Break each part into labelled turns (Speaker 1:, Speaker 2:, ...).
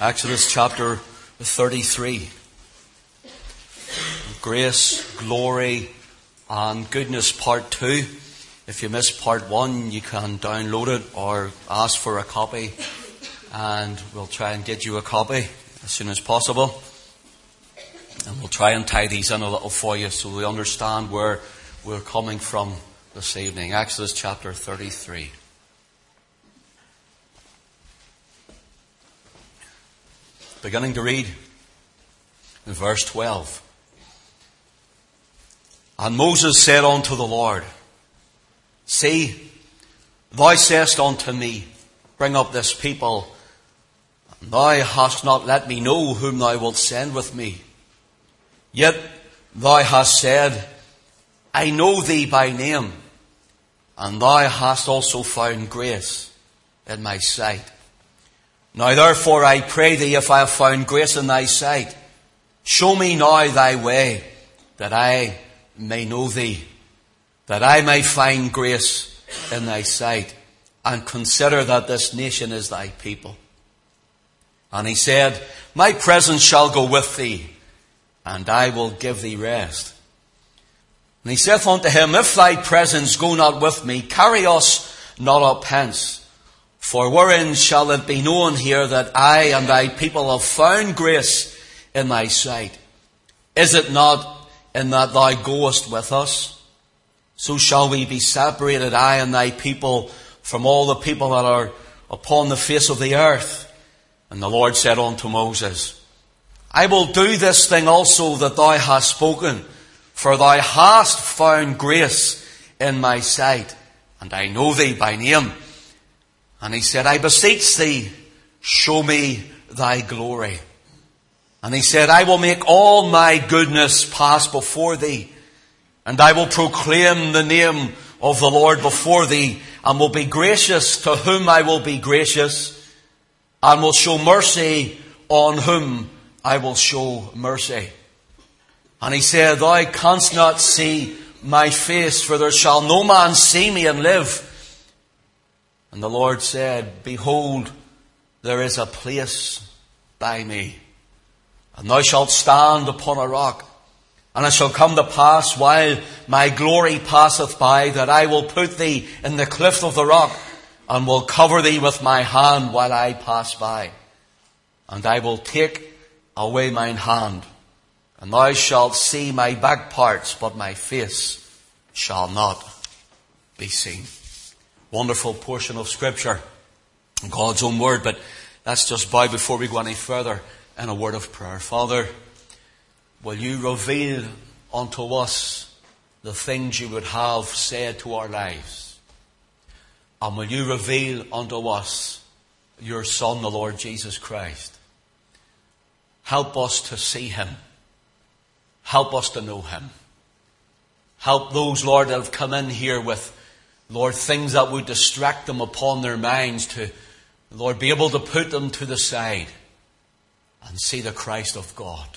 Speaker 1: Exodus chapter 33. Grace, glory, and goodness part two. If you missed part one, you can download it or ask for a copy, and we'll try and get you a copy as soon as possible. And we'll try and tie these in a little for you so we understand where we're coming from this evening. Exodus chapter 33. Beginning to read in verse 12. And Moses said unto the Lord, See, thou sayest unto me, Bring up this people, and thou hast not let me know whom thou wilt send with me. Yet thou hast said, I know thee by name, and thou hast also found grace in my sight. Now therefore I pray thee, if I have found grace in thy sight, show me now thy way, that I may know thee, that I may find grace in thy sight, and consider that this nation is thy people. And he said, My presence shall go with thee, and I will give thee rest. And he saith unto him, If thy presence go not with me, carry us not up hence. For wherein shall it be known here that I and thy people have found grace in thy sight? Is it not in that thou goest with us? So shall we be separated, I and thy people, from all the people that are upon the face of the earth. And the Lord said unto Moses, I will do this thing also that thou hast spoken, for thou hast found grace in my sight, and I know thee by name. And he said, I beseech thee, show me thy glory. And he said, I will make all my goodness pass before thee, and I will proclaim the name of the Lord before thee, and will be gracious to whom I will be gracious, and will show mercy on whom I will show mercy. And he said, Thou canst not see my face, for there shall no man see me and live. And the Lord said, Behold, there is a place by me, and thou shalt stand upon a rock. And it shall come to pass while my glory passeth by that I will put thee in the cliff of the rock and will cover thee with my hand while I pass by. And I will take away mine hand and thou shalt see my back parts, but my face shall not be seen wonderful portion of Scripture, God's own word. But let's just bow before we go any further in a word of prayer. Father, will you reveal unto us the things you would have said to our lives? And will you reveal unto us your Son, the Lord Jesus Christ? Help us to see Him. Help us to know Him. Help those, Lord, that have come in here with Lord, things that would distract them upon their minds to, Lord, be able to put them to the side and see the Christ of God.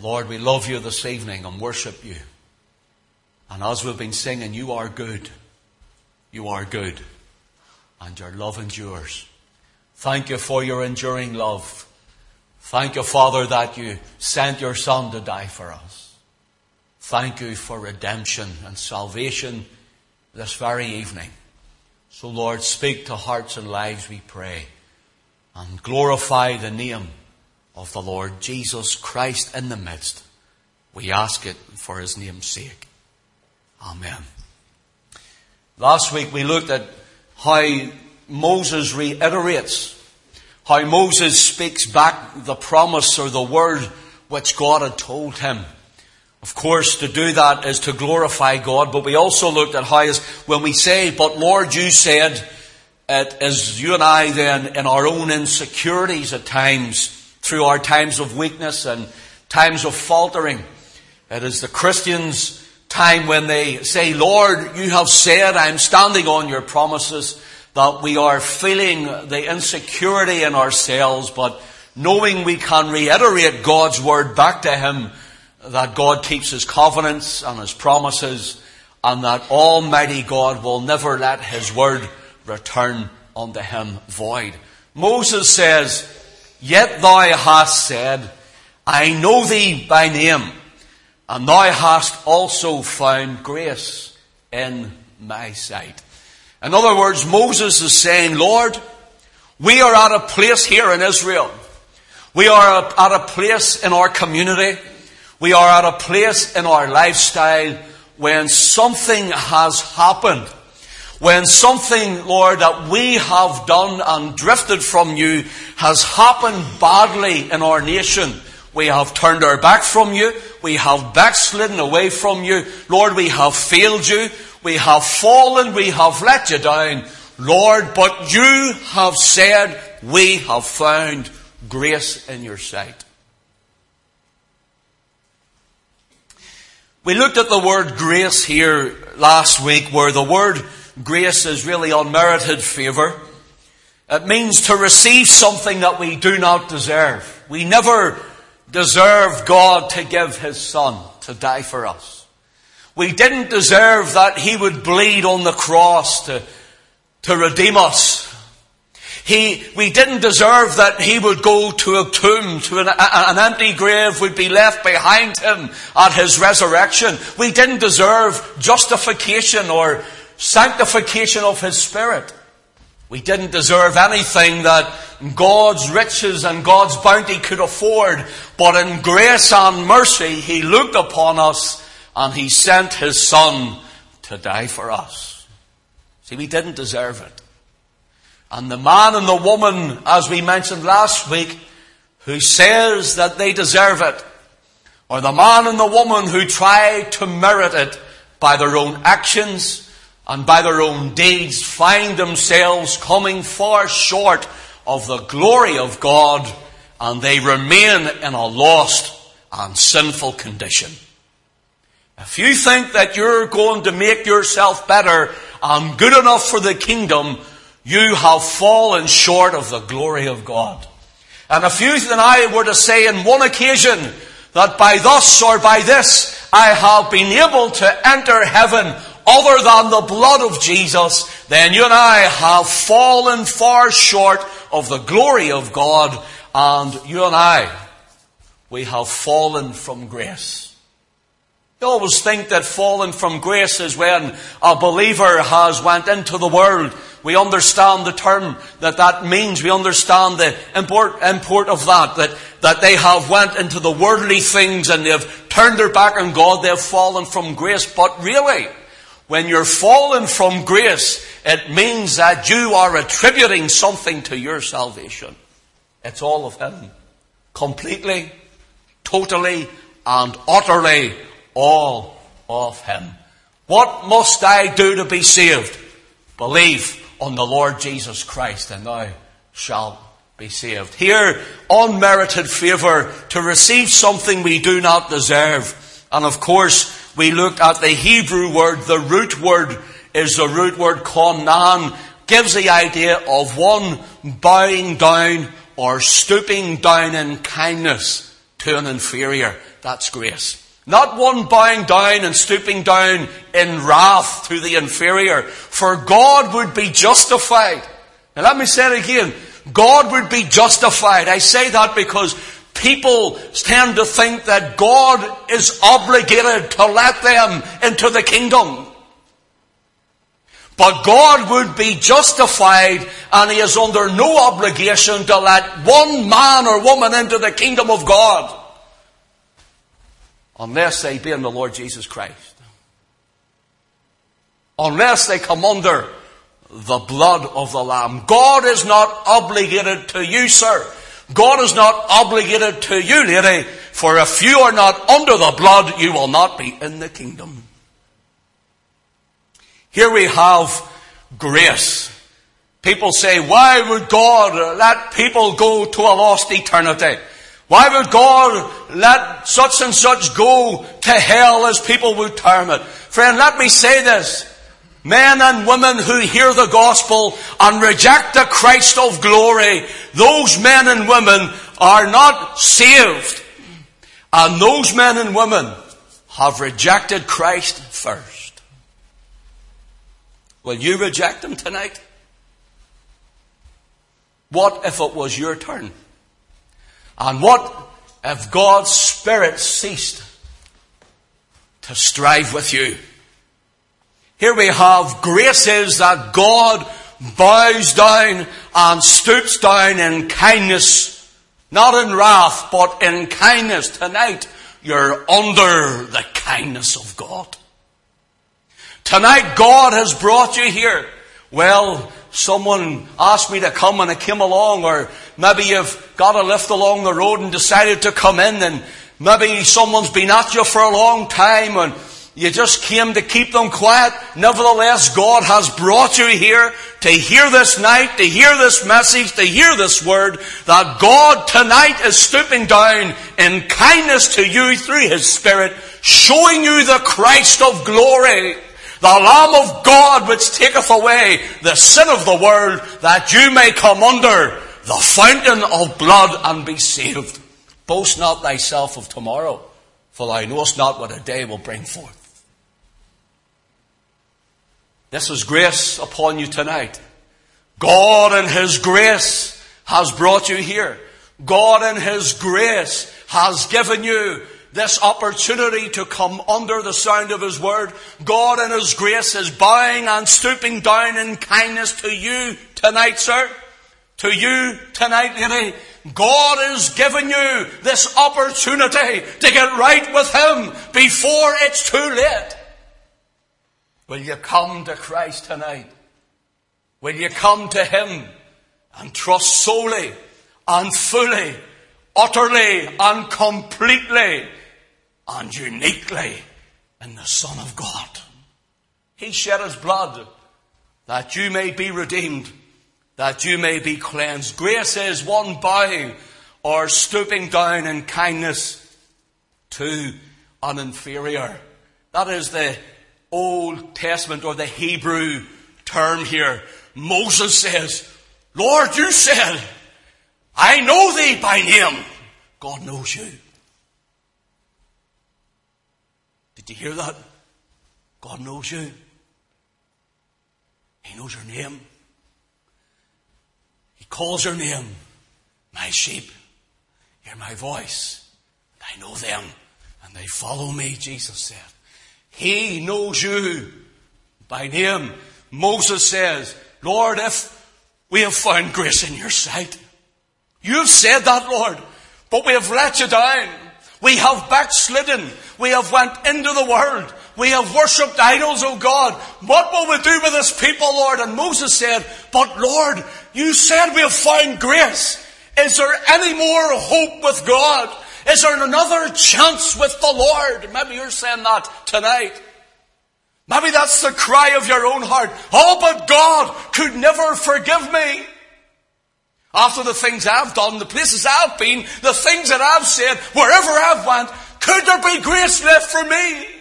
Speaker 1: Lord, we love you this evening and worship you. And as we've been singing, you are good. You are good. And your love endures. Thank you for your enduring love. Thank you, Father, that you sent your Son to die for us. Thank you for redemption and salvation this very evening. So Lord, speak to hearts and lives, we pray, and glorify the name of the Lord Jesus Christ in the midst. We ask it for his name's sake. Amen. Last week we looked at how Moses reiterates, how Moses speaks back the promise or the word which God had told him. Of course, to do that is to glorify God, but we also looked at how is when we say, but Lord, you said, it is you and I then in our own insecurities at times, through our times of weakness and times of faltering. It is the Christians' time when they say, Lord, you have said, I'm standing on your promises, that we are feeling the insecurity in ourselves, but knowing we can reiterate God's word back to Him that God keeps His covenants and His promises and that Almighty God will never let His word return unto Him void. Moses says, Yet thou hast said, I know thee by name, and thou hast also found grace in my sight. In other words, Moses is saying, Lord, we are at a place here in Israel. We are at a place in our community. We are at a place in our lifestyle when something has happened. When something, Lord, that we have done and drifted from you has happened badly in our nation. We have turned our back from you. We have backslidden away from you. Lord, we have failed you. We have fallen. We have let you down. Lord, but you have said we have found grace in your sight. We looked at the word grace here last week where the word grace is really unmerited favour. It means to receive something that we do not deserve. We never deserved God to give His Son to die for us. We didn't deserve that He would bleed on the cross to to redeem us. He, we didn't deserve that he would go to a tomb, to an, an, empty grave would be left behind him at his resurrection. We didn't deserve justification or sanctification of his spirit. We didn't deserve anything that God's riches and God's bounty could afford, but in grace and mercy, he looked upon us and he sent his son to die for us. See, we didn't deserve it. And the man and the woman, as we mentioned last week, who says that they deserve it, or the man and the woman who try to merit it by their own actions and by their own deeds, find themselves coming far short of the glory of God, and they remain in a lost and sinful condition. If you think that you're going to make yourself better and good enough for the kingdom, you have fallen short of the glory of God. And if you and I were to say in one occasion that by thus or by this I have been able to enter heaven other than the blood of Jesus, then you and I have fallen far short of the glory of God and you and I, we have fallen from grace. You always think that falling from grace is when a believer has went into the world. We understand the term that that means. We understand the import, import of that, that, that they have went into the worldly things and they've turned their back on God. They've fallen from grace. But really, when you're fallen from grace, it means that you are attributing something to your salvation. It's all of Him. Completely, totally, and utterly all of Him. What must I do to be saved? Believe on the Lord Jesus Christ and thou shalt be saved. Here, unmerited favour to receive something we do not deserve. And of course, we look at the Hebrew word, the root word is the root word chanan, gives the idea of one bowing down or stooping down in kindness to an inferior. That's grace. Not one bowing down and stooping down in wrath to the inferior. For God would be justified. Now let me say it again. God would be justified. I say that because people tend to think that God is obligated to let them into the kingdom. But God would be justified and He is under no obligation to let one man or woman into the kingdom of God unless they be in the Lord Jesus Christ. Unless they come under the blood of the Lamb. God is not obligated to you, sir. God is not obligated to you, lady, for if you are not under the blood, you will not be in the kingdom. Here we have grace. People say, why would God let people go to a lost eternity? Why would God let such and such go to hell as people would term it? Friend, let me say this. Men and women who hear the gospel and reject the Christ of glory, those men and women are not saved. And those men and women have rejected Christ first. Will you reject him tonight? What if it was your turn? And what if God's Spirit ceased to strive with you? Here we have graces that God bows down and stoops down in kindness, not in wrath, but in kindness. Tonight, you're under the kindness of God. Tonight, God has brought you here. Well, someone asked me to come and I came along, or maybe you've got a lift along the road and decided to come in, and maybe someone's been at you for a long time, and you just came to keep them quiet. Nevertheless, God has brought you here to hear this night, to hear this message, to hear this word, that God tonight is stooping down in kindness to you through His Spirit, showing you the Christ of glory, the Lamb of God which taketh away the sin of the world, that you may come under the fountain of blood and be saved. Boast not thyself of tomorrow, for thou knowest not what a day will bring forth. This is grace upon you tonight. God in His grace has brought you here. God in His grace has given you this opportunity to come under the sound of His Word. God in His grace is bowing and stooping down in kindness to you tonight, sir. To you tonight, lady. God is giving you this opportunity to get right with Him before it's too late. Will you come to Christ tonight? Will you come to Him and trust solely and fully, utterly and completely and uniquely in the Son of God? He shed His blood that you may be redeemed, that you may be cleansed. Grace is one bowing or stooping down in kindness to an inferior. That is the Old Testament or the Hebrew term here. Moses says, Lord, you said, I know thee by name. God knows you. Did you hear that? God knows you. He knows your name. Calls your name. My sheep hear my voice. I know them and they follow me, Jesus said. He knows you by name. Moses says, Lord, if we have found grace in your sight, you've said that, Lord, but we have let you down. We have backslidden. We have went into the world. We have worshipped idols, O God. What will we do with this people, Lord? And Moses said, but Lord, you said we have found grace. Is there any more hope with God? Is there another chance with the Lord? Maybe you're saying that tonight. Maybe that's the cry of your own heart. Oh, but God could never forgive me. After the things I've done, the places I've been, the things that I've said, wherever I've went, could there be grace left for me?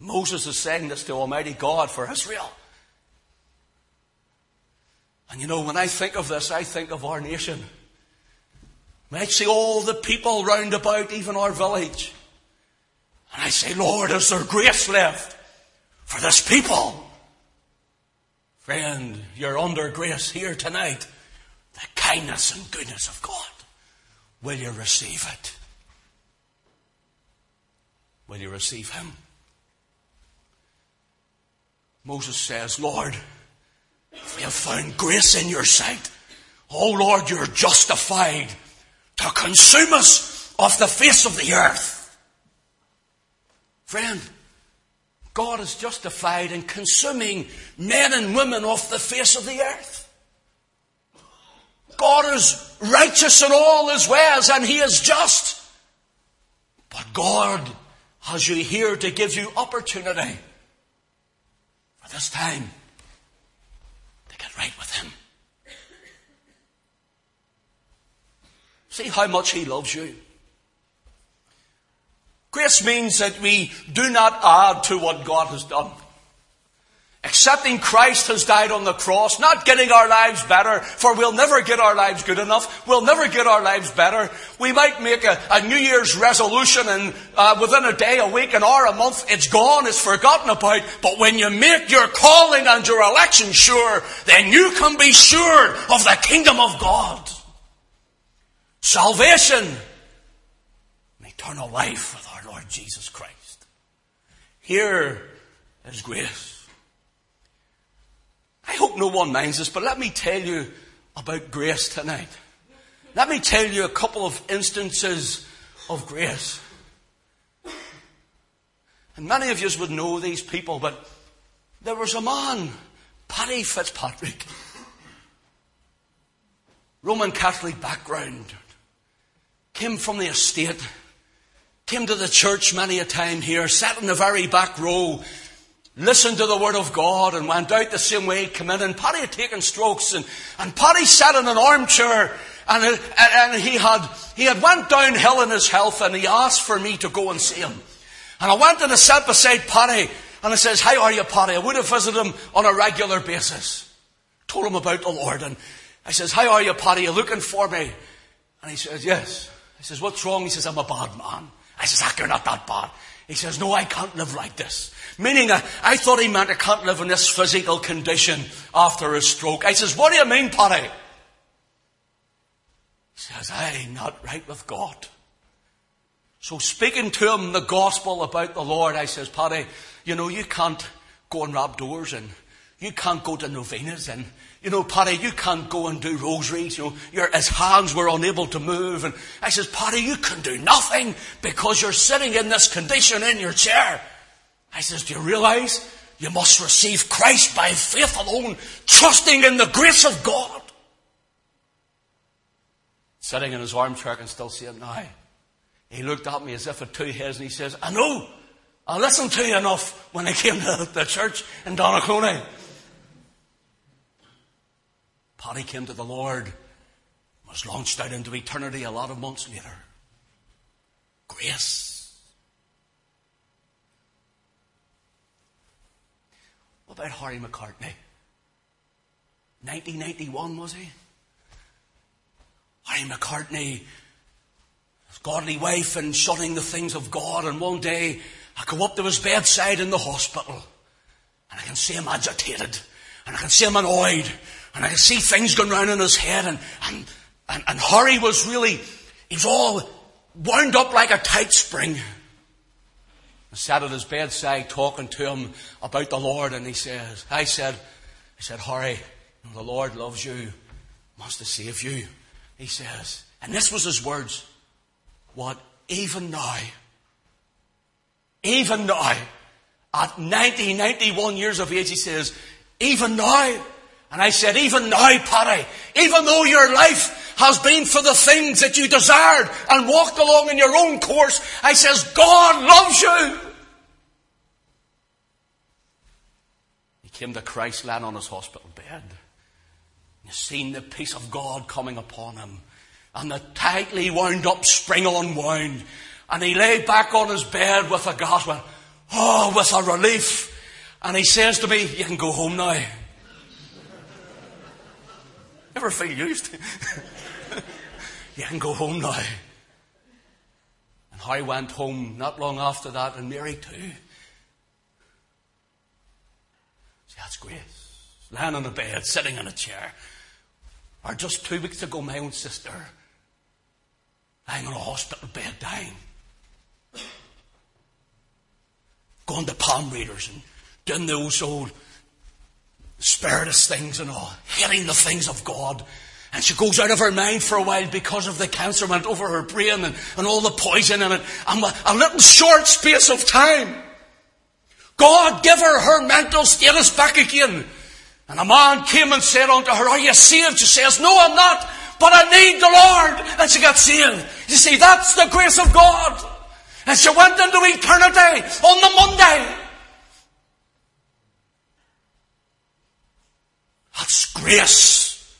Speaker 1: Moses is saying this to Almighty God for Israel. And you know, when I think of this, I think of our nation. I see all the people round about, even our village. And I say, Lord, is there grace left for this people? Friend, you're under grace here tonight. The kindness and goodness of God. Will you receive it? Will you receive Him? Moses says, Lord, we have found grace in your sight. Oh Lord, you're justified to consume us off the face of the earth. Friend, God is justified in consuming men and women off the face of the earth. God is righteous in all his ways and he is just. But God has you here to give you opportunity this time to get right with him. See how much He loves you. Grace means that we do not add to what God has done. Accepting Christ has died on the cross, not getting our lives better, for we'll never get our lives good enough. We'll never get our lives better. We might make a, a New Year's resolution and uh, within a day, a week, an hour, a month, it's gone, it's forgotten about. But when you make your calling and your election sure, then you can be sure of the kingdom of God. Salvation and eternal life with our Lord Jesus Christ. Here is grace. I hope no one minds this, but let me tell you about grace tonight. Let me tell you a couple of instances of grace. And many of you would know these people, but there was a man, Paddy Fitzpatrick, Roman Catholic background, came from the estate, came to the church many a time here, sat in the very back row, listened to the word of God and went out the same way he came in. And Paddy had taken strokes and, and Paddy sat in an armchair and, and, he had, he had went downhill in his health and he asked for me to go and see him. And I went and I sat beside Paddy and I says, how are you Paddy? I would have visited him on a regular basis. Told him about the Lord and I says, how are you Paddy? Are you looking for me? And he says, yes. I says, what's wrong? He says, I'm a bad man. I says, you're not that bad. He says, no, I can't live like this. Meaning, I, I thought he meant I can't live in this physical condition after a stroke. I says, what do you mean, Paddy? He says, I'm not right with God. So speaking to him the gospel about the Lord, I says, Paddy, you know, you can't go and rub doors and you can't go to novenas and you know, Paddy, you can't go and do rosaries. You know, your, his hands were unable to move. And I says, Paddy, you can do nothing because you're sitting in this condition in your chair. I says, do you realize you must receive Christ by faith alone, trusting in the grace of God? Sitting in his armchair, I can still see him now. He looked at me as if at two heads and he says, I know. I listened to you enough when I came to the church in Donaghoney. Paddy came to the Lord, was launched out into eternity a lot of months later. Grace. What about Harry McCartney? 1991 was he? Harry McCartney, his godly wife and shunning the things of God, and one day I go up to his bedside in the hospital, and I can see him agitated, and I can see him annoyed, and I could see things going round in his head and, and, and, and Harry was really, he was all wound up like a tight spring. I sat at his bedside talking to him about the Lord and he says, I said, I said, Harry, the Lord loves you, wants to save you. He says, and this was his words, what even now, even now, at 90, 91 years of age, he says, even now, and I said, even now, Paddy, even though your life has been for the things that you desired and walked along in your own course, I says, God loves you. He came to Christ land on his hospital bed. You seen the peace of God coming upon him and the tightly wound up spring unwound. And he lay back on his bed with a gasp, oh, with a relief. And he says to me, you can go home now. Ever feel used? you can go home now. And I went home not long after that, and Mary too. See, that's grace. Lying on a bed, sitting in a chair. Or just two weeks ago, my own sister, lying on a hospital bed dying. Going to palm readers and doing those old spiritist things and all, hating the things of God. And she goes out of her mind for a while because of the cancer went over her brain and, and all the poison in it. And a, a little short space of time, God give her her mental status back again. And a man came and said unto her, Are you saved? She says, No, I'm not, but I need the Lord. And she got saved. You see, that's the grace of God. And she went into eternity on the Monday. That's grace.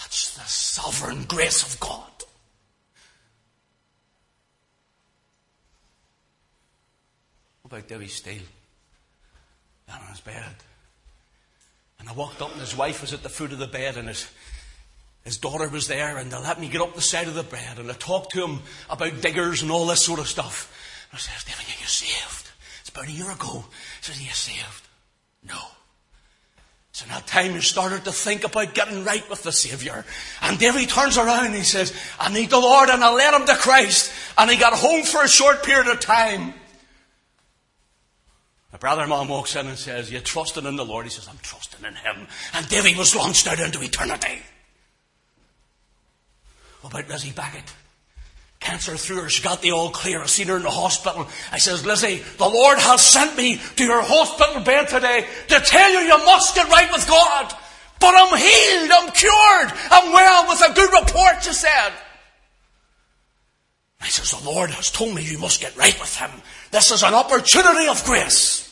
Speaker 1: That's the sovereign grace of God. What about Davy Steele? Down on his bed. And I walked up and his wife was at the foot of the bed and his, his daughter was there and they let me get up the side of the bed and I talked to him about diggers and all this sort of stuff. And I said, David, are you saved? It's about a year ago. He says, are you saved? No. So that time he started to think about getting right with the Saviour. And David turns around and he says, I need the Lord and I led him to Christ. And he got home for a short period of time. My brother-in-law walks in and says, you trusting in the Lord? He says, I'm trusting in Him. And David was launched out into eternity. What about Lizzie Beckett? Cancer through her. She got the all clear. I seen her in the hospital. I says, Lizzie, the Lord has sent me to your hospital bed today to tell you you must get right with God. But I'm healed. I'm cured. I'm well with a good report, she said. I says, the Lord has told me you must get right with Him. This is an opportunity of grace.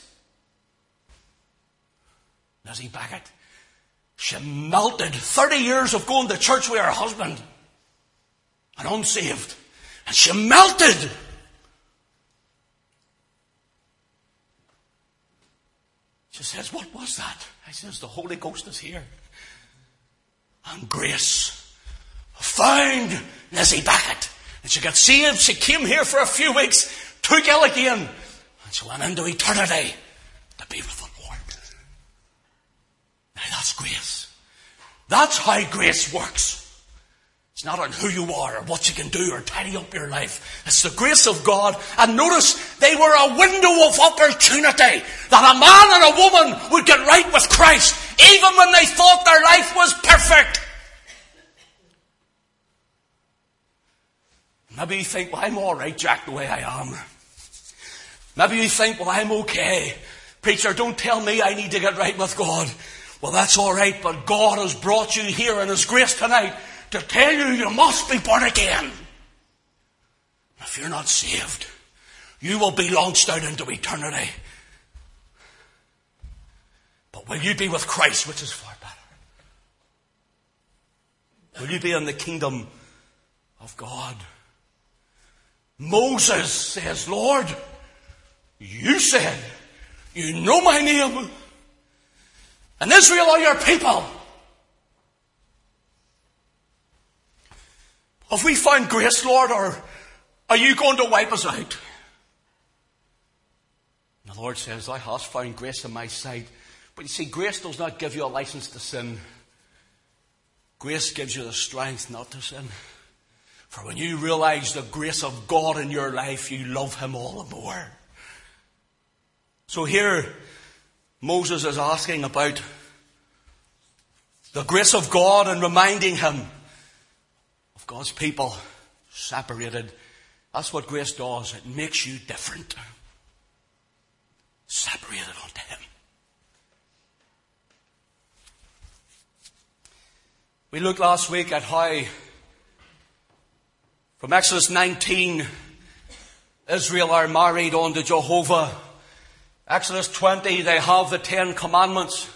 Speaker 1: Lizzie Beckett, she melted 30 years of going to church with her husband and unsaved. And she melted. She says, What was that? I says, The Holy Ghost is here. And grace found Lizzie Beckett. And she got saved. She came here for a few weeks, took ill again, and she went into eternity to be with the Lord. Now that's grace. That's how grace works. It's not on who you are or what you can do or tidy up your life. It's the grace of God. And notice they were a window of opportunity that a man and a woman would get right with Christ even when they thought their life was perfect. Maybe you think, well, I'm alright, Jack, the way I am. Maybe you think, well, I'm okay. Preacher, don't tell me I need to get right with God. Well, that's alright, but God has brought you here in His grace tonight to tell you you must be born again. If you're not saved, you will be launched out into eternity. But will you be with Christ, which is far better? Will you be in the kingdom of God? Moses says, Lord, you said, you know my name, and Israel are your people. Have we found grace, Lord, or are you going to wipe us out? And the Lord says, Thou hast found grace in my sight. But you see, grace does not give you a license to sin. Grace gives you the strength not to sin. For when you realize the grace of God in your life, you love Him all the more. So here, Moses is asking about the grace of God and reminding him God's people separated. That's what grace does. It makes you different. Separated unto Him. We looked last week at how from Exodus 19, Israel are married unto Jehovah. Exodus 20, they have the Ten Commandments.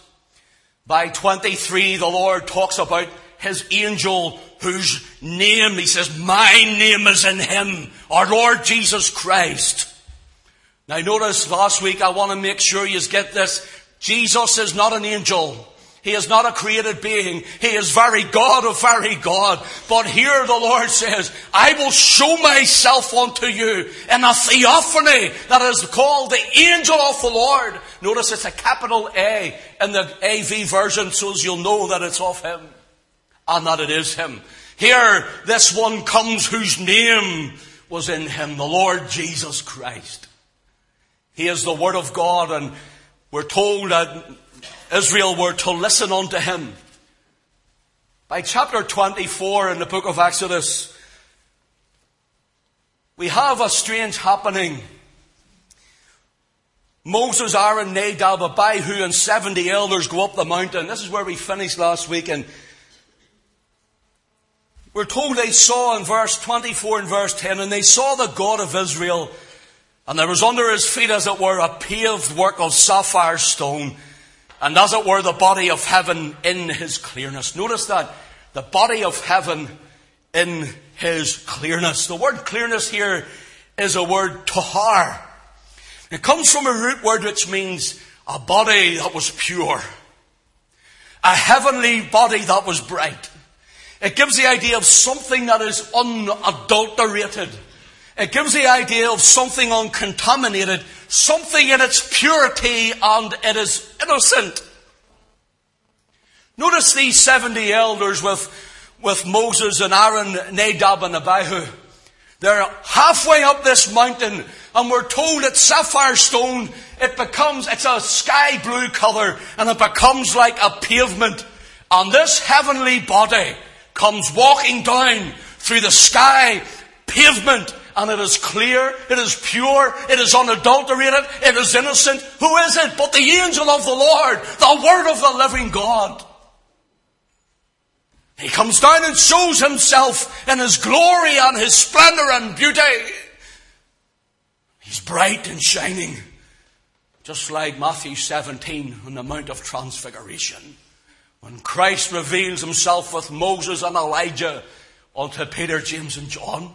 Speaker 1: By 23, the Lord talks about his angel whose name, he says, my name is in him, our Lord Jesus Christ. Now notice last week I want to make sure you get this. Jesus is not an angel. He is not a created being. He is very God of very God. But here the Lord says, I will show myself unto you in a theophany that is called the angel of the Lord. Notice it's a capital A in the AV version so as you'll know that it's of Him Ah, and that it is Him. Here, this one comes whose name was in Him, the Lord Jesus Christ. He is the Word of God and we're told that Israel were to listen unto Him. By chapter 24 in the book of Exodus, we have a strange happening. Moses, Aaron, Nadab, Abihu, and 70 elders go up the mountain. This is where we finished last week and we're told they saw in verse 24 and verse 10, and they saw the God of Israel, and there was under his feet, as it were, a paved work of sapphire stone, and as it were, the body of heaven in his clearness. Notice that. The body of heaven in his clearness. The word clearness here is a word tahar. It comes from a root word which means a body that was pure. a heavenly body that was bright. It gives the idea of something that is unadulterated. It gives the idea of something uncontaminated, something in its purity and it is innocent. Notice these 70 elders with, with Moses and Aaron, Nadab and Abihu. They're halfway up this mountain and we're told that sapphire stone, it becomes, it's a sky blue color and it becomes like a pavement. And this heavenly body comes walking down through the sky pavement and it is clear, it is pure, it is unadulterated, it is innocent. Who is it but the angel of the Lord, the word of the living God? He comes down and shows himself in his glory and his splendor and beauty. He's bright and shining, just like Matthew 17 on the Mount of Transfiguration. When Christ reveals himself with Moses and Elijah unto Peter, James, and John.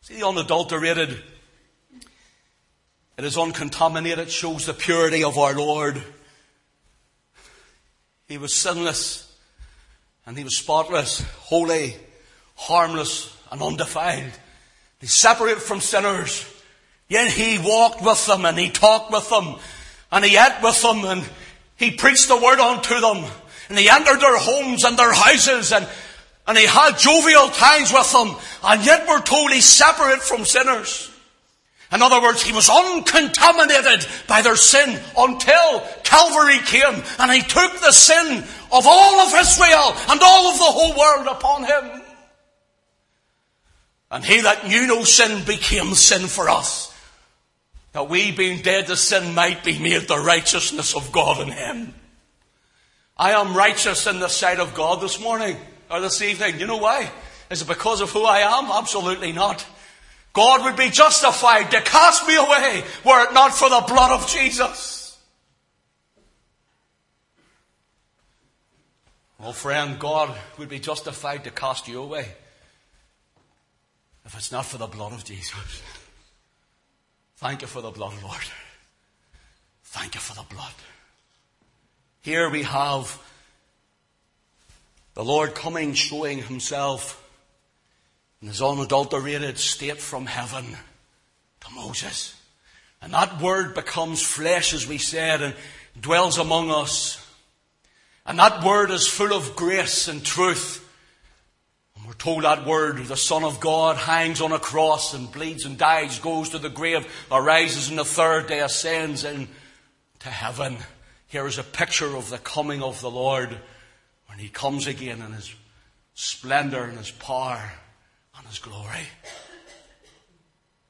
Speaker 1: See the unadulterated, it is uncontaminated, shows the purity of our Lord. He was sinless and he was spotless, holy, harmless, and undefiled. He separated from sinners. Yet he walked with them and he talked with them and he ate with them and he preached the word unto them and he entered their homes and their houses and, and he had jovial times with them and yet we're told separate from sinners. In other words, he was uncontaminated by their sin until Calvary came and he took the sin of all of Israel and all of the whole world upon him. And he that knew no sin became sin for us. That we being dead to sin might be made the righteousness of God in him. I am righteous in the sight of God this morning or this evening. You know why? Is it because of who I am? Absolutely not. God would be justified to cast me away were it not for the blood of Jesus. Well, friend, God would be justified to cast you away if it's not for the blood of Jesus. Thank you for the blood, Lord. Thank you for the blood. Here we have the Lord coming, showing himself in his unadulterated state from heaven to Moses. And that word becomes flesh, as we said, and dwells among us. And that word is full of grace and truth. We're told that word, the Son of God hangs on a cross and bleeds and dies, goes to the grave, arises on the third day, ascends into heaven. Here is a picture of the coming of the Lord when He comes again in His splendor and His power and His glory.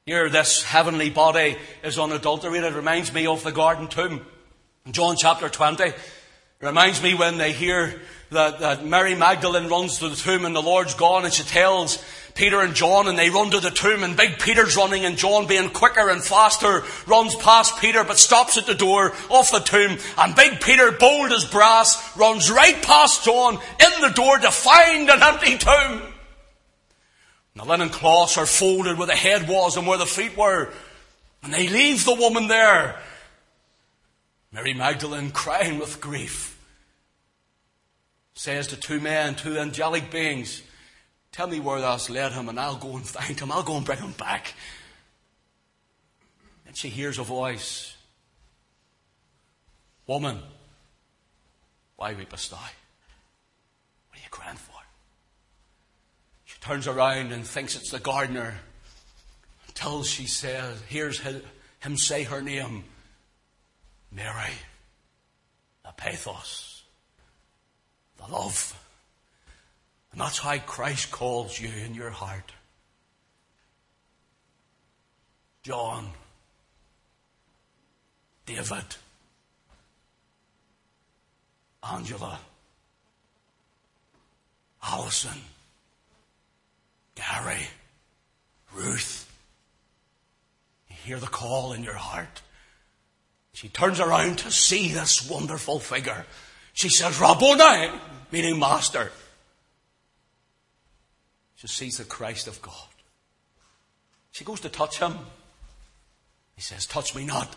Speaker 1: Here, this heavenly body is unadulterated. It reminds me of the garden tomb. In John chapter 20, reminds me when they hear that, that Mary Magdalene runs to the tomb and the Lord's gone and she tells Peter and John and they run to the tomb and big Peter's running and John being quicker and faster runs past Peter but stops at the door of the tomb and big Peter, bold as brass, runs right past John in the door to find an empty tomb. And the linen cloths are folded where the head was and where the feet were. And they leave the woman there. Mary Magdalene crying with grief says to two men, two angelic beings, Tell me where thou's led him, and I'll go and find him. I'll go and bring him back. And she hears a voice Woman, why weepest thou? What are you crying for? She turns around and thinks it's the gardener until she says, hears him say her name Mary, the pathos the love. And that's how Christ calls you in your heart. John, David, Angela, Allison, Gary, Ruth. You hear the call in your heart. She turns around to see this wonderful figure she says, Rabboni, meaning master. She sees the Christ of God. She goes to touch him. He says, touch me not,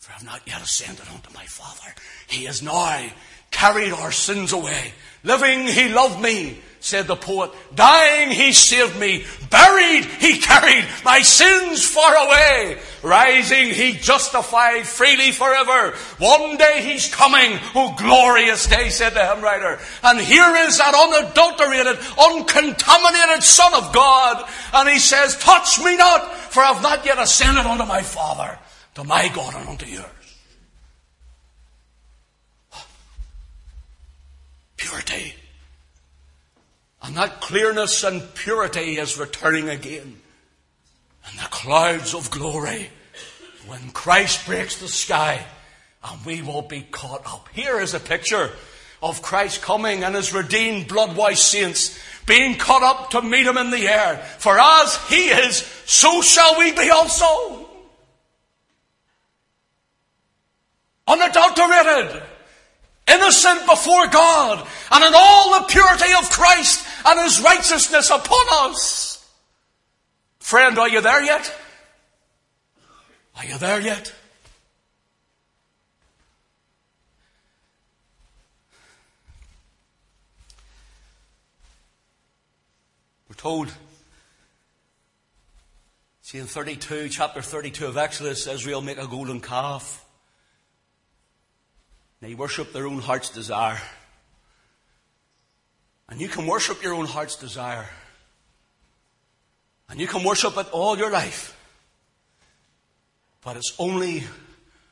Speaker 1: for I have not yet ascended unto my Father. He has now carried our sins away. Living, he loved me, said the poet. Dying, he saved me. Buried, he carried my sins far away. Rising, he justified freely forever. One day he's coming. Oh, glorious day, said the hymn writer. And here is that unadulterated, uncontaminated Son of God. And he says, touch me not, for I have not yet ascended unto my Father, to my God and unto yours. Purity. And that clearness and purity is returning again. And the clouds of glory when Christ breaks the sky and we will be caught up. Here is a picture of Christ coming and his redeemed blood-washed saints being caught up to meet him in the air. For as he is, so shall we be also. Unadulterated innocent before God, and in all the purity of Christ and His righteousness upon us. Friend, are you there yet? Are you there yet? We're told, see in 32, chapter 32 of Exodus, Israel make a golden calf. They worship their own heart's desire. And you can worship your own heart's desire. And you can worship it all your life. But it's only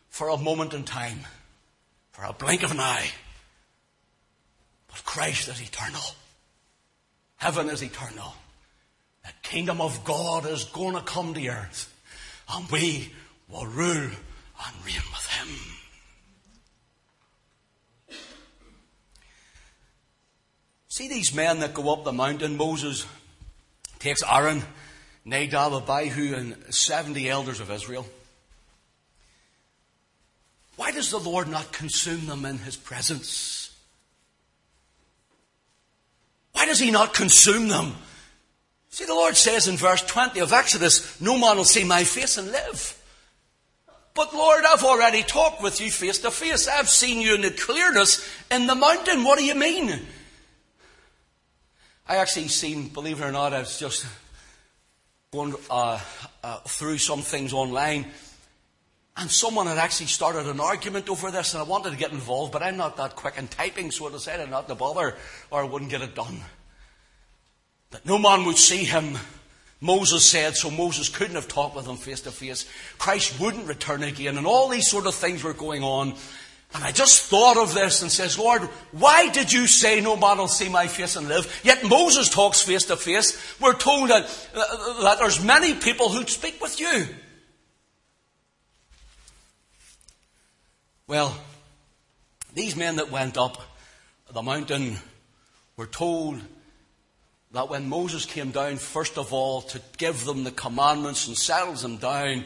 Speaker 1: for a moment in time, for a blink of an eye. But Christ is eternal. Heaven is eternal. The kingdom of God is going to come to earth. And we will rule and reign with Him. See these men that go up the mountain? Moses takes Aaron, Nadab, Abihu, and 70 elders of Israel. Why does the Lord not consume them in his presence? Why does he not consume them? See, the Lord says in verse 20 of Exodus, No man will see my face and live. But Lord, I've already talked with you face to face. I've seen you in the clearness in the mountain. What do you mean? I actually seen, believe it or not, I was just going uh, uh, through some things online, and someone had actually started an argument over this, and I wanted to get involved, but I'm not that quick in typing, so I decided not to bother, or I wouldn't get it done. That no man would see him. Moses said, so Moses couldn't have talked with him face to face. Christ wouldn't return again, and all these sort of things were going on. And I just thought of this and says, Lord, why did you say no man will see my face and live? Yet Moses talks face to face. We're told that, uh, that there's many people who speak with you. Well, these men that went up the mountain were told that when Moses came down, first of all, to give them the commandments and settles them down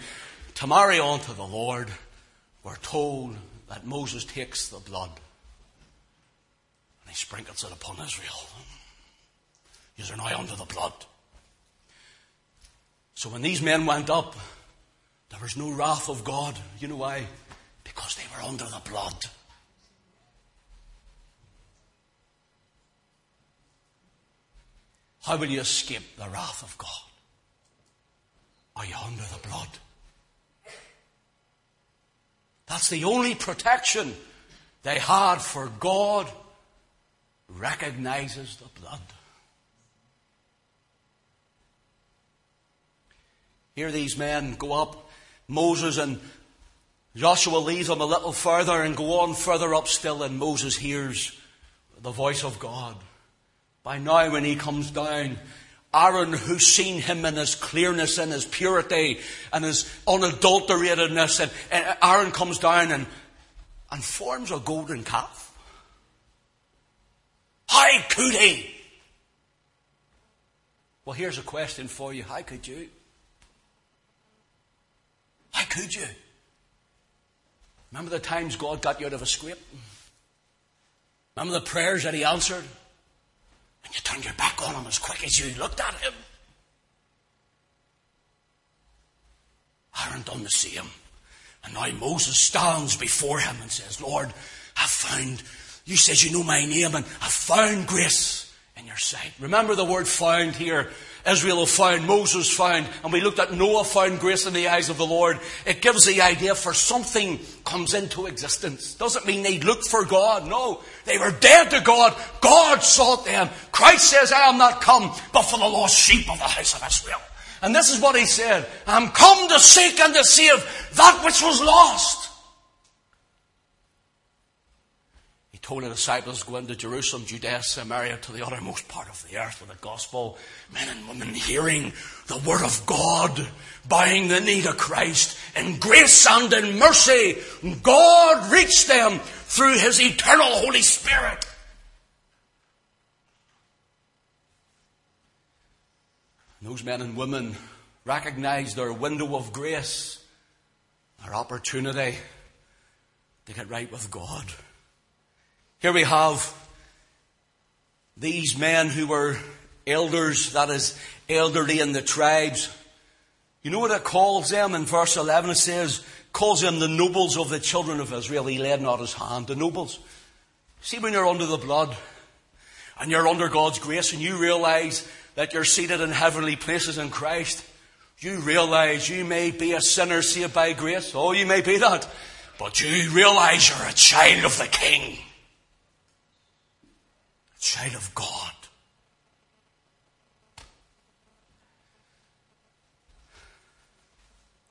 Speaker 1: to marry on to the Lord, were told that Moses takes the blood and he sprinkles it upon Israel. You are now under the blood. So when these men went up, there was no wrath of God. You know why? Because they were under the blood. How will you escape the wrath of God? Are you under the blood? That's the only protection they had for God recognizes the blood. Here these men go up. Moses and Joshua leads them a little further and go on further up still, and Moses hears the voice of God. By now, when he comes down, Aaron, who's seen him in his clearness and his purity and his unadulteratedness, and, and Aaron comes down and, and forms a golden calf. How could he? Well, here's a question for you. How could you? How could you? Remember the times God got you out of a scrape? Remember the prayers that He answered? You turned your back on him as quick as you looked at him. Aaron done the same.
Speaker 2: And now Moses stands before him and says, Lord, I've found, you said you know my name and I've found grace in your sight. Remember the word found here. Israel found, Moses found, and we looked at Noah found grace in the eyes of the Lord. It gives the idea for something comes into existence. Doesn't mean they looked for God. No. They were dead to God. God sought them. Christ says, I am not come, but for the lost sheep of the house of Israel. And this is what he said. I'm come to seek and to save that which was lost. He told the disciples go into Jerusalem, Judea, Samaria, to the uttermost part of the earth with the gospel. Men and women hearing the word of God, bowing the knee to Christ in grace and in mercy. God reached them through his eternal Holy Spirit. Those men and women recognized their window of grace, their opportunity to get right with God. Here we have these men who were elders, that is, elderly in the tribes. You know what it calls them in verse 11? It says, calls them the nobles of the children of Israel. He laid not his hand. The nobles. See, when you're under the blood and you're under God's grace and you realize that you're seated in heavenly places in Christ, you realize you may be a sinner saved by grace. Oh, you may be that. But you realize you're a child of the King. Child of God.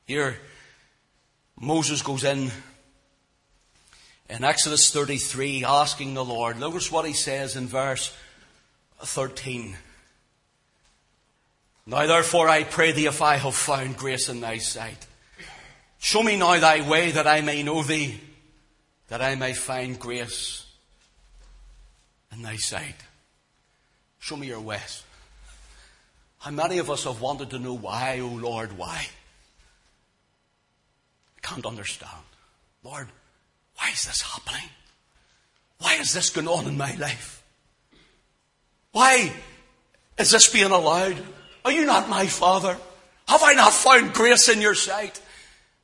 Speaker 2: Here, Moses goes in in Exodus 33 asking the Lord. Notice what he says in verse 13. Now therefore I pray thee if I have found grace in thy sight. Show me now thy way that I may know thee, that I may find grace in thy sight. Show me your ways. How many of us have wanted to know why, O oh Lord, why? Can't understand. Lord, why is this happening? Why is this going on in my life? Why is this being allowed? Are you not my father? Have I not found grace in your sight?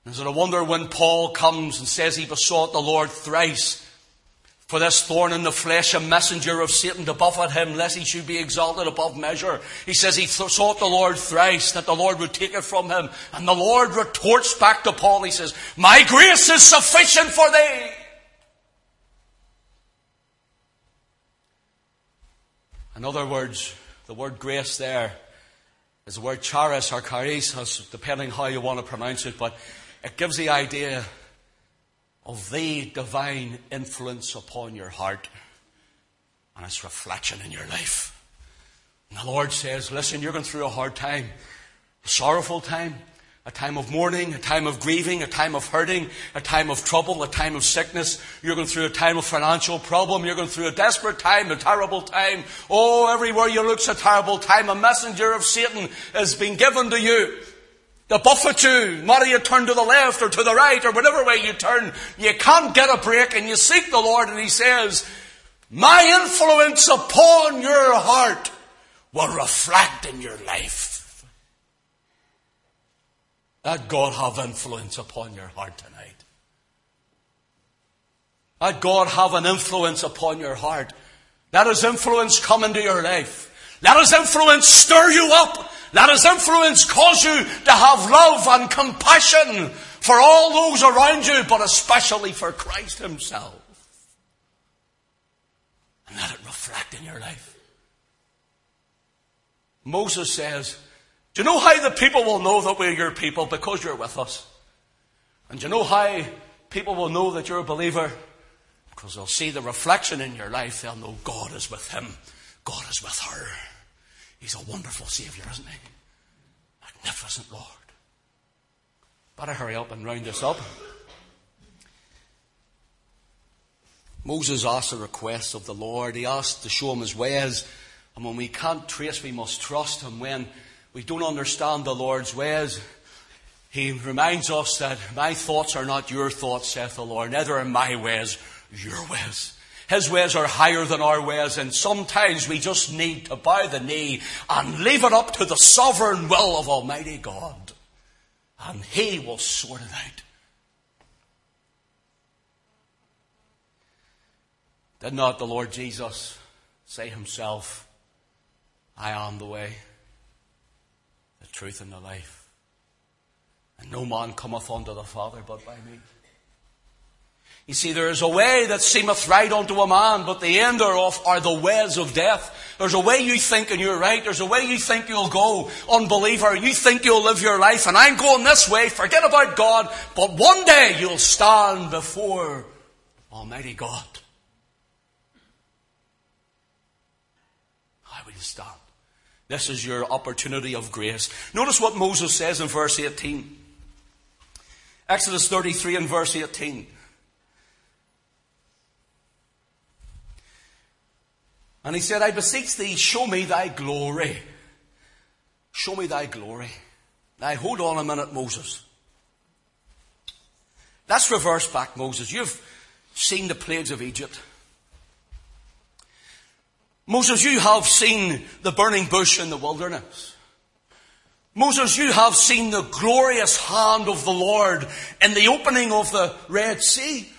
Speaker 2: Is it a wonder when Paul comes and says he besought the Lord thrice for this thorn in the flesh, a messenger of Satan to buffet him, lest he should be exalted above measure. He says he th- sought the Lord thrice, that the Lord would take it from him. And the Lord retorts back to Paul, he says, My grace is sufficient for thee. In other words, the word grace there is the word charis or charis, depending how you want to pronounce it, but it gives the idea of the divine influence upon your heart and its reflection in your life. And the Lord says, listen, you're going through a hard time, a sorrowful time, a time of mourning, a time of grieving, a time of hurting, a time of trouble, a time of sickness. You're going through a time of financial problem. You're going through a desperate time, a terrible time. Oh, everywhere you look's a terrible time. A messenger of Satan has been given to you. To buffet you, whether you turn to the left or to the right or whatever way you turn, you can't get a break and you seek the Lord and He says, my influence upon your heart will reflect in your life. Let God have influence upon your heart tonight. Let God have an influence upon your heart. Let His influence come into your life. Let His influence stir you up. Let His influence cause you to have love and compassion for all those around you, but especially for Christ Himself. And let it reflect in your life. Moses says, do you know how the people will know that we're your people? Because you're with us. And do you know how people will know that you're a believer? Because they'll see the reflection in your life. They'll know God is with him. God is with her. He's a wonderful Savior, isn't he? Magnificent Lord. Better hurry up and round this up. Moses asked a request of the Lord. He asked to show him his ways. And when we can't trace, we must trust him. When we don't understand the Lord's ways, He reminds us that my thoughts are not your thoughts, saith the Lord, neither are my ways your ways. His ways are higher than our ways, and sometimes we just need to bow the knee and leave it up to the sovereign will of Almighty God. And He will sort it out. Did not the Lord Jesus say Himself, I am the way, the truth, and the life? And no man cometh unto the Father but by me. You see, there is a way that seemeth right unto a man, but the end thereof are the ways of death. There's a way you think and you're right. There's a way you think you'll go, unbeliever. You think you'll live your life, and I'm going this way. Forget about God. But one day you'll stand before Almighty God. How will you stand? This is your opportunity of grace. Notice what Moses says in verse 18. Exodus 33 and verse 18. And he said, I beseech thee, show me thy glory. Show me thy glory. Now hold on a minute, Moses. Let's reverse back, Moses. You've seen the plagues of Egypt. Moses, you have seen the burning bush in the wilderness. Moses, you have seen the glorious hand of the Lord in the opening of the Red Sea.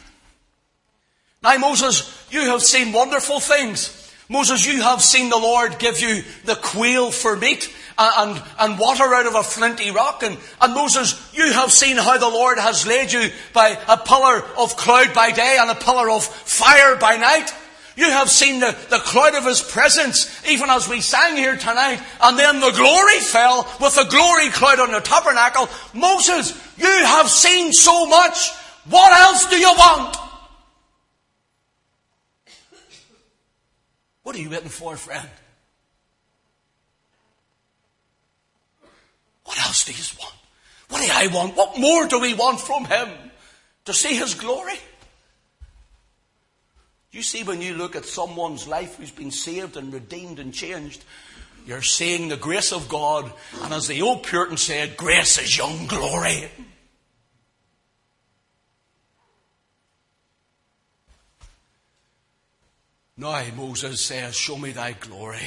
Speaker 2: Now, Moses, you have seen wonderful things. Moses, you have seen the Lord give you the quail for meat uh, and, and water out of a flinty rock. And, and Moses, you have seen how the Lord has led you by a pillar of cloud by day and a pillar of fire by night. You have seen the, the cloud of His presence, even as we sang here tonight, and then the glory fell with the glory cloud on the tabernacle. Moses, you have seen so much. What else do you want? What are you waiting for, friend? What else do you want? What do I want? What more do we want from Him? To see His glory? You see, when you look at someone's life who's been saved and redeemed and changed, you're seeing the grace of God, and as the old Puritan said, grace is young glory. Now Moses says, Show me thy glory.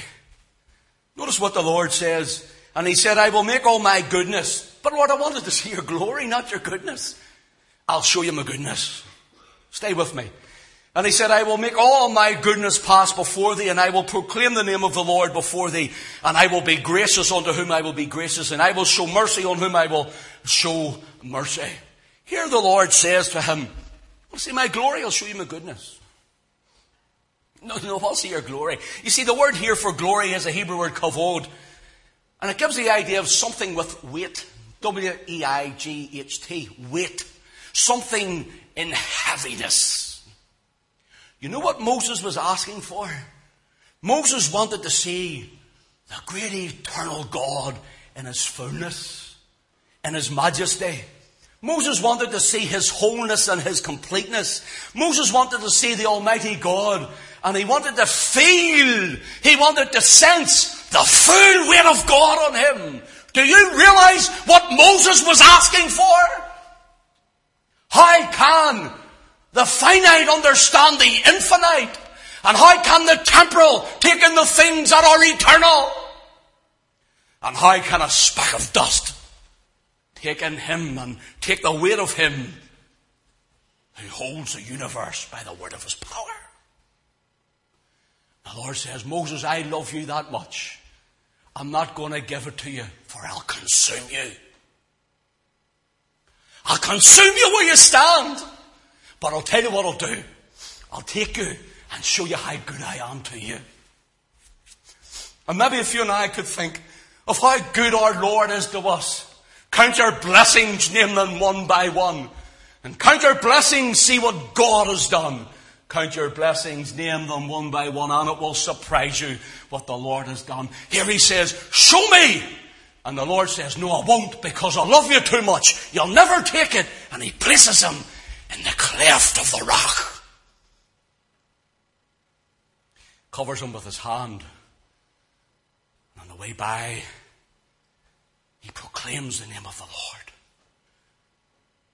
Speaker 2: Notice what the Lord says. And he said, I will make all my goodness. But Lord, I wanted to see your glory, not your goodness. I'll show you my goodness. Stay with me. And he said, I will make all my goodness pass before thee, and I will proclaim the name of the Lord before thee, and I will be gracious unto whom I will be gracious, and I will show mercy on whom I will show mercy. Here the Lord says to him, see my glory, I'll show you my goodness. No, no, I'll see your glory. You see, the word here for glory is a Hebrew word kavod. And it gives the idea of something with weight. W-E-I-G-H-T. Weight. Something in heaviness. You know what Moses was asking for? Moses wanted to see the great eternal God in his fullness, in his majesty. Moses wanted to see his wholeness and his completeness. Moses wanted to see the Almighty God and he wanted to feel, he wanted to sense the full weight of God on him. Do you realize what Moses was asking for? How can the finite understand the infinite? And how can the temporal take in the things that are eternal? And how can a speck of dust take in him and take the weight of him who holds the universe by the word of his power? The Lord says, Moses, I love you that much. I'm not going to give it to you, for I'll consume you. I'll consume you where you stand. But I'll tell you what I'll do. I'll take you and show you how good I am to you. And maybe if you and I could think of how good our Lord is to us, count our blessings, name them one by one, and count our blessings, see what God has done. Count your blessings, name them one by one, and it will surprise you what the Lord has done. Here he says, Show me! And the Lord says, No, I won't because I love you too much. You'll never take it. And he places him in the cleft of the rock. Covers him with his hand. And on the way by, he proclaims the name of the Lord.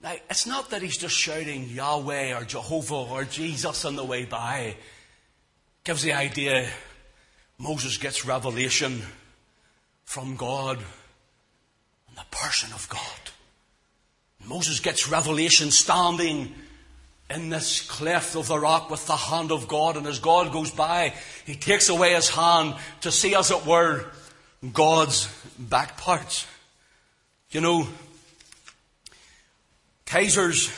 Speaker 2: Now, it's not that he's just shouting Yahweh or Jehovah or Jesus on the way by. Gives the idea Moses gets revelation from God and the person of God. Moses gets revelation standing in this cleft of the rock with the hand of God. And as God goes by, he takes away his hand to see, as it were, God's back parts. You know, Kaiser's,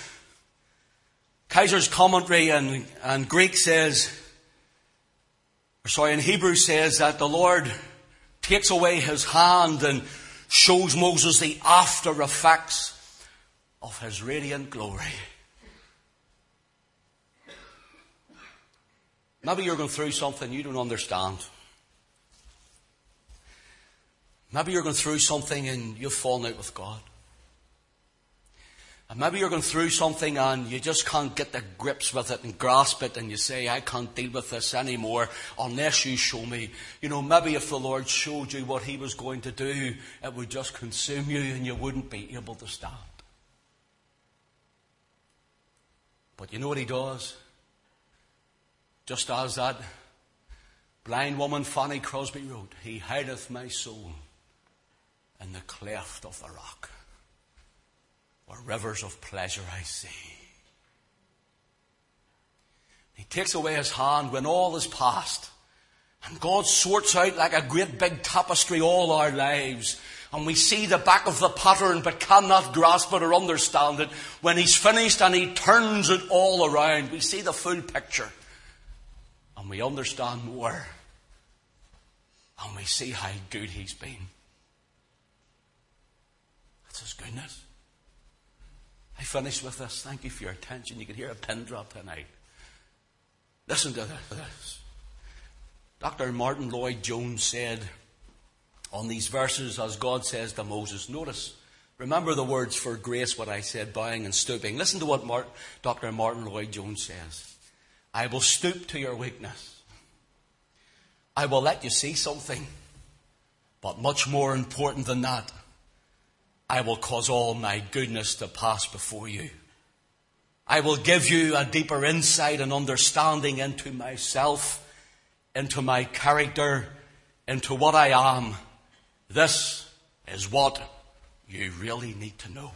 Speaker 2: Kaiser's commentary and, Greek says, or sorry, in Hebrew says that the Lord takes away his hand and shows Moses the after effects of his radiant glory. Maybe you're going through something you don't understand. Maybe you're going through something and you've fallen out with God. And maybe you're going through something and you just can't get the grips with it and grasp it and you say, I can't deal with this anymore unless you show me. You know, maybe if the Lord showed you what He was going to do, it would just consume you and you wouldn't be able to stand. But you know what He does? Just as that blind woman Fanny Crosby wrote, He hideth my soul in the cleft of the rock where rivers of pleasure I see. He takes away his hand when all is past. And God sorts out like a great big tapestry all our lives. And we see the back of the pattern but cannot grasp it or understand it. When He's finished and He turns it all around, we see the full picture. And we understand more. And we see how good He's been. That's His goodness. I finish with this. Thank you for your attention. You can hear a pin drop tonight. Listen to this. Dr. Martyn Lloyd-Jones said on these verses, as God says to Moses, notice, remember the words for grace, what I said, bowing and stooping. Listen to what Dr. Martyn Lloyd-Jones says. I will stoop to your weakness. I will let you see something. But much more important than that, I will cause all my goodness to pass before you. I will give you a deeper insight and understanding into myself, into my character, into what I am. This is what you really need to know.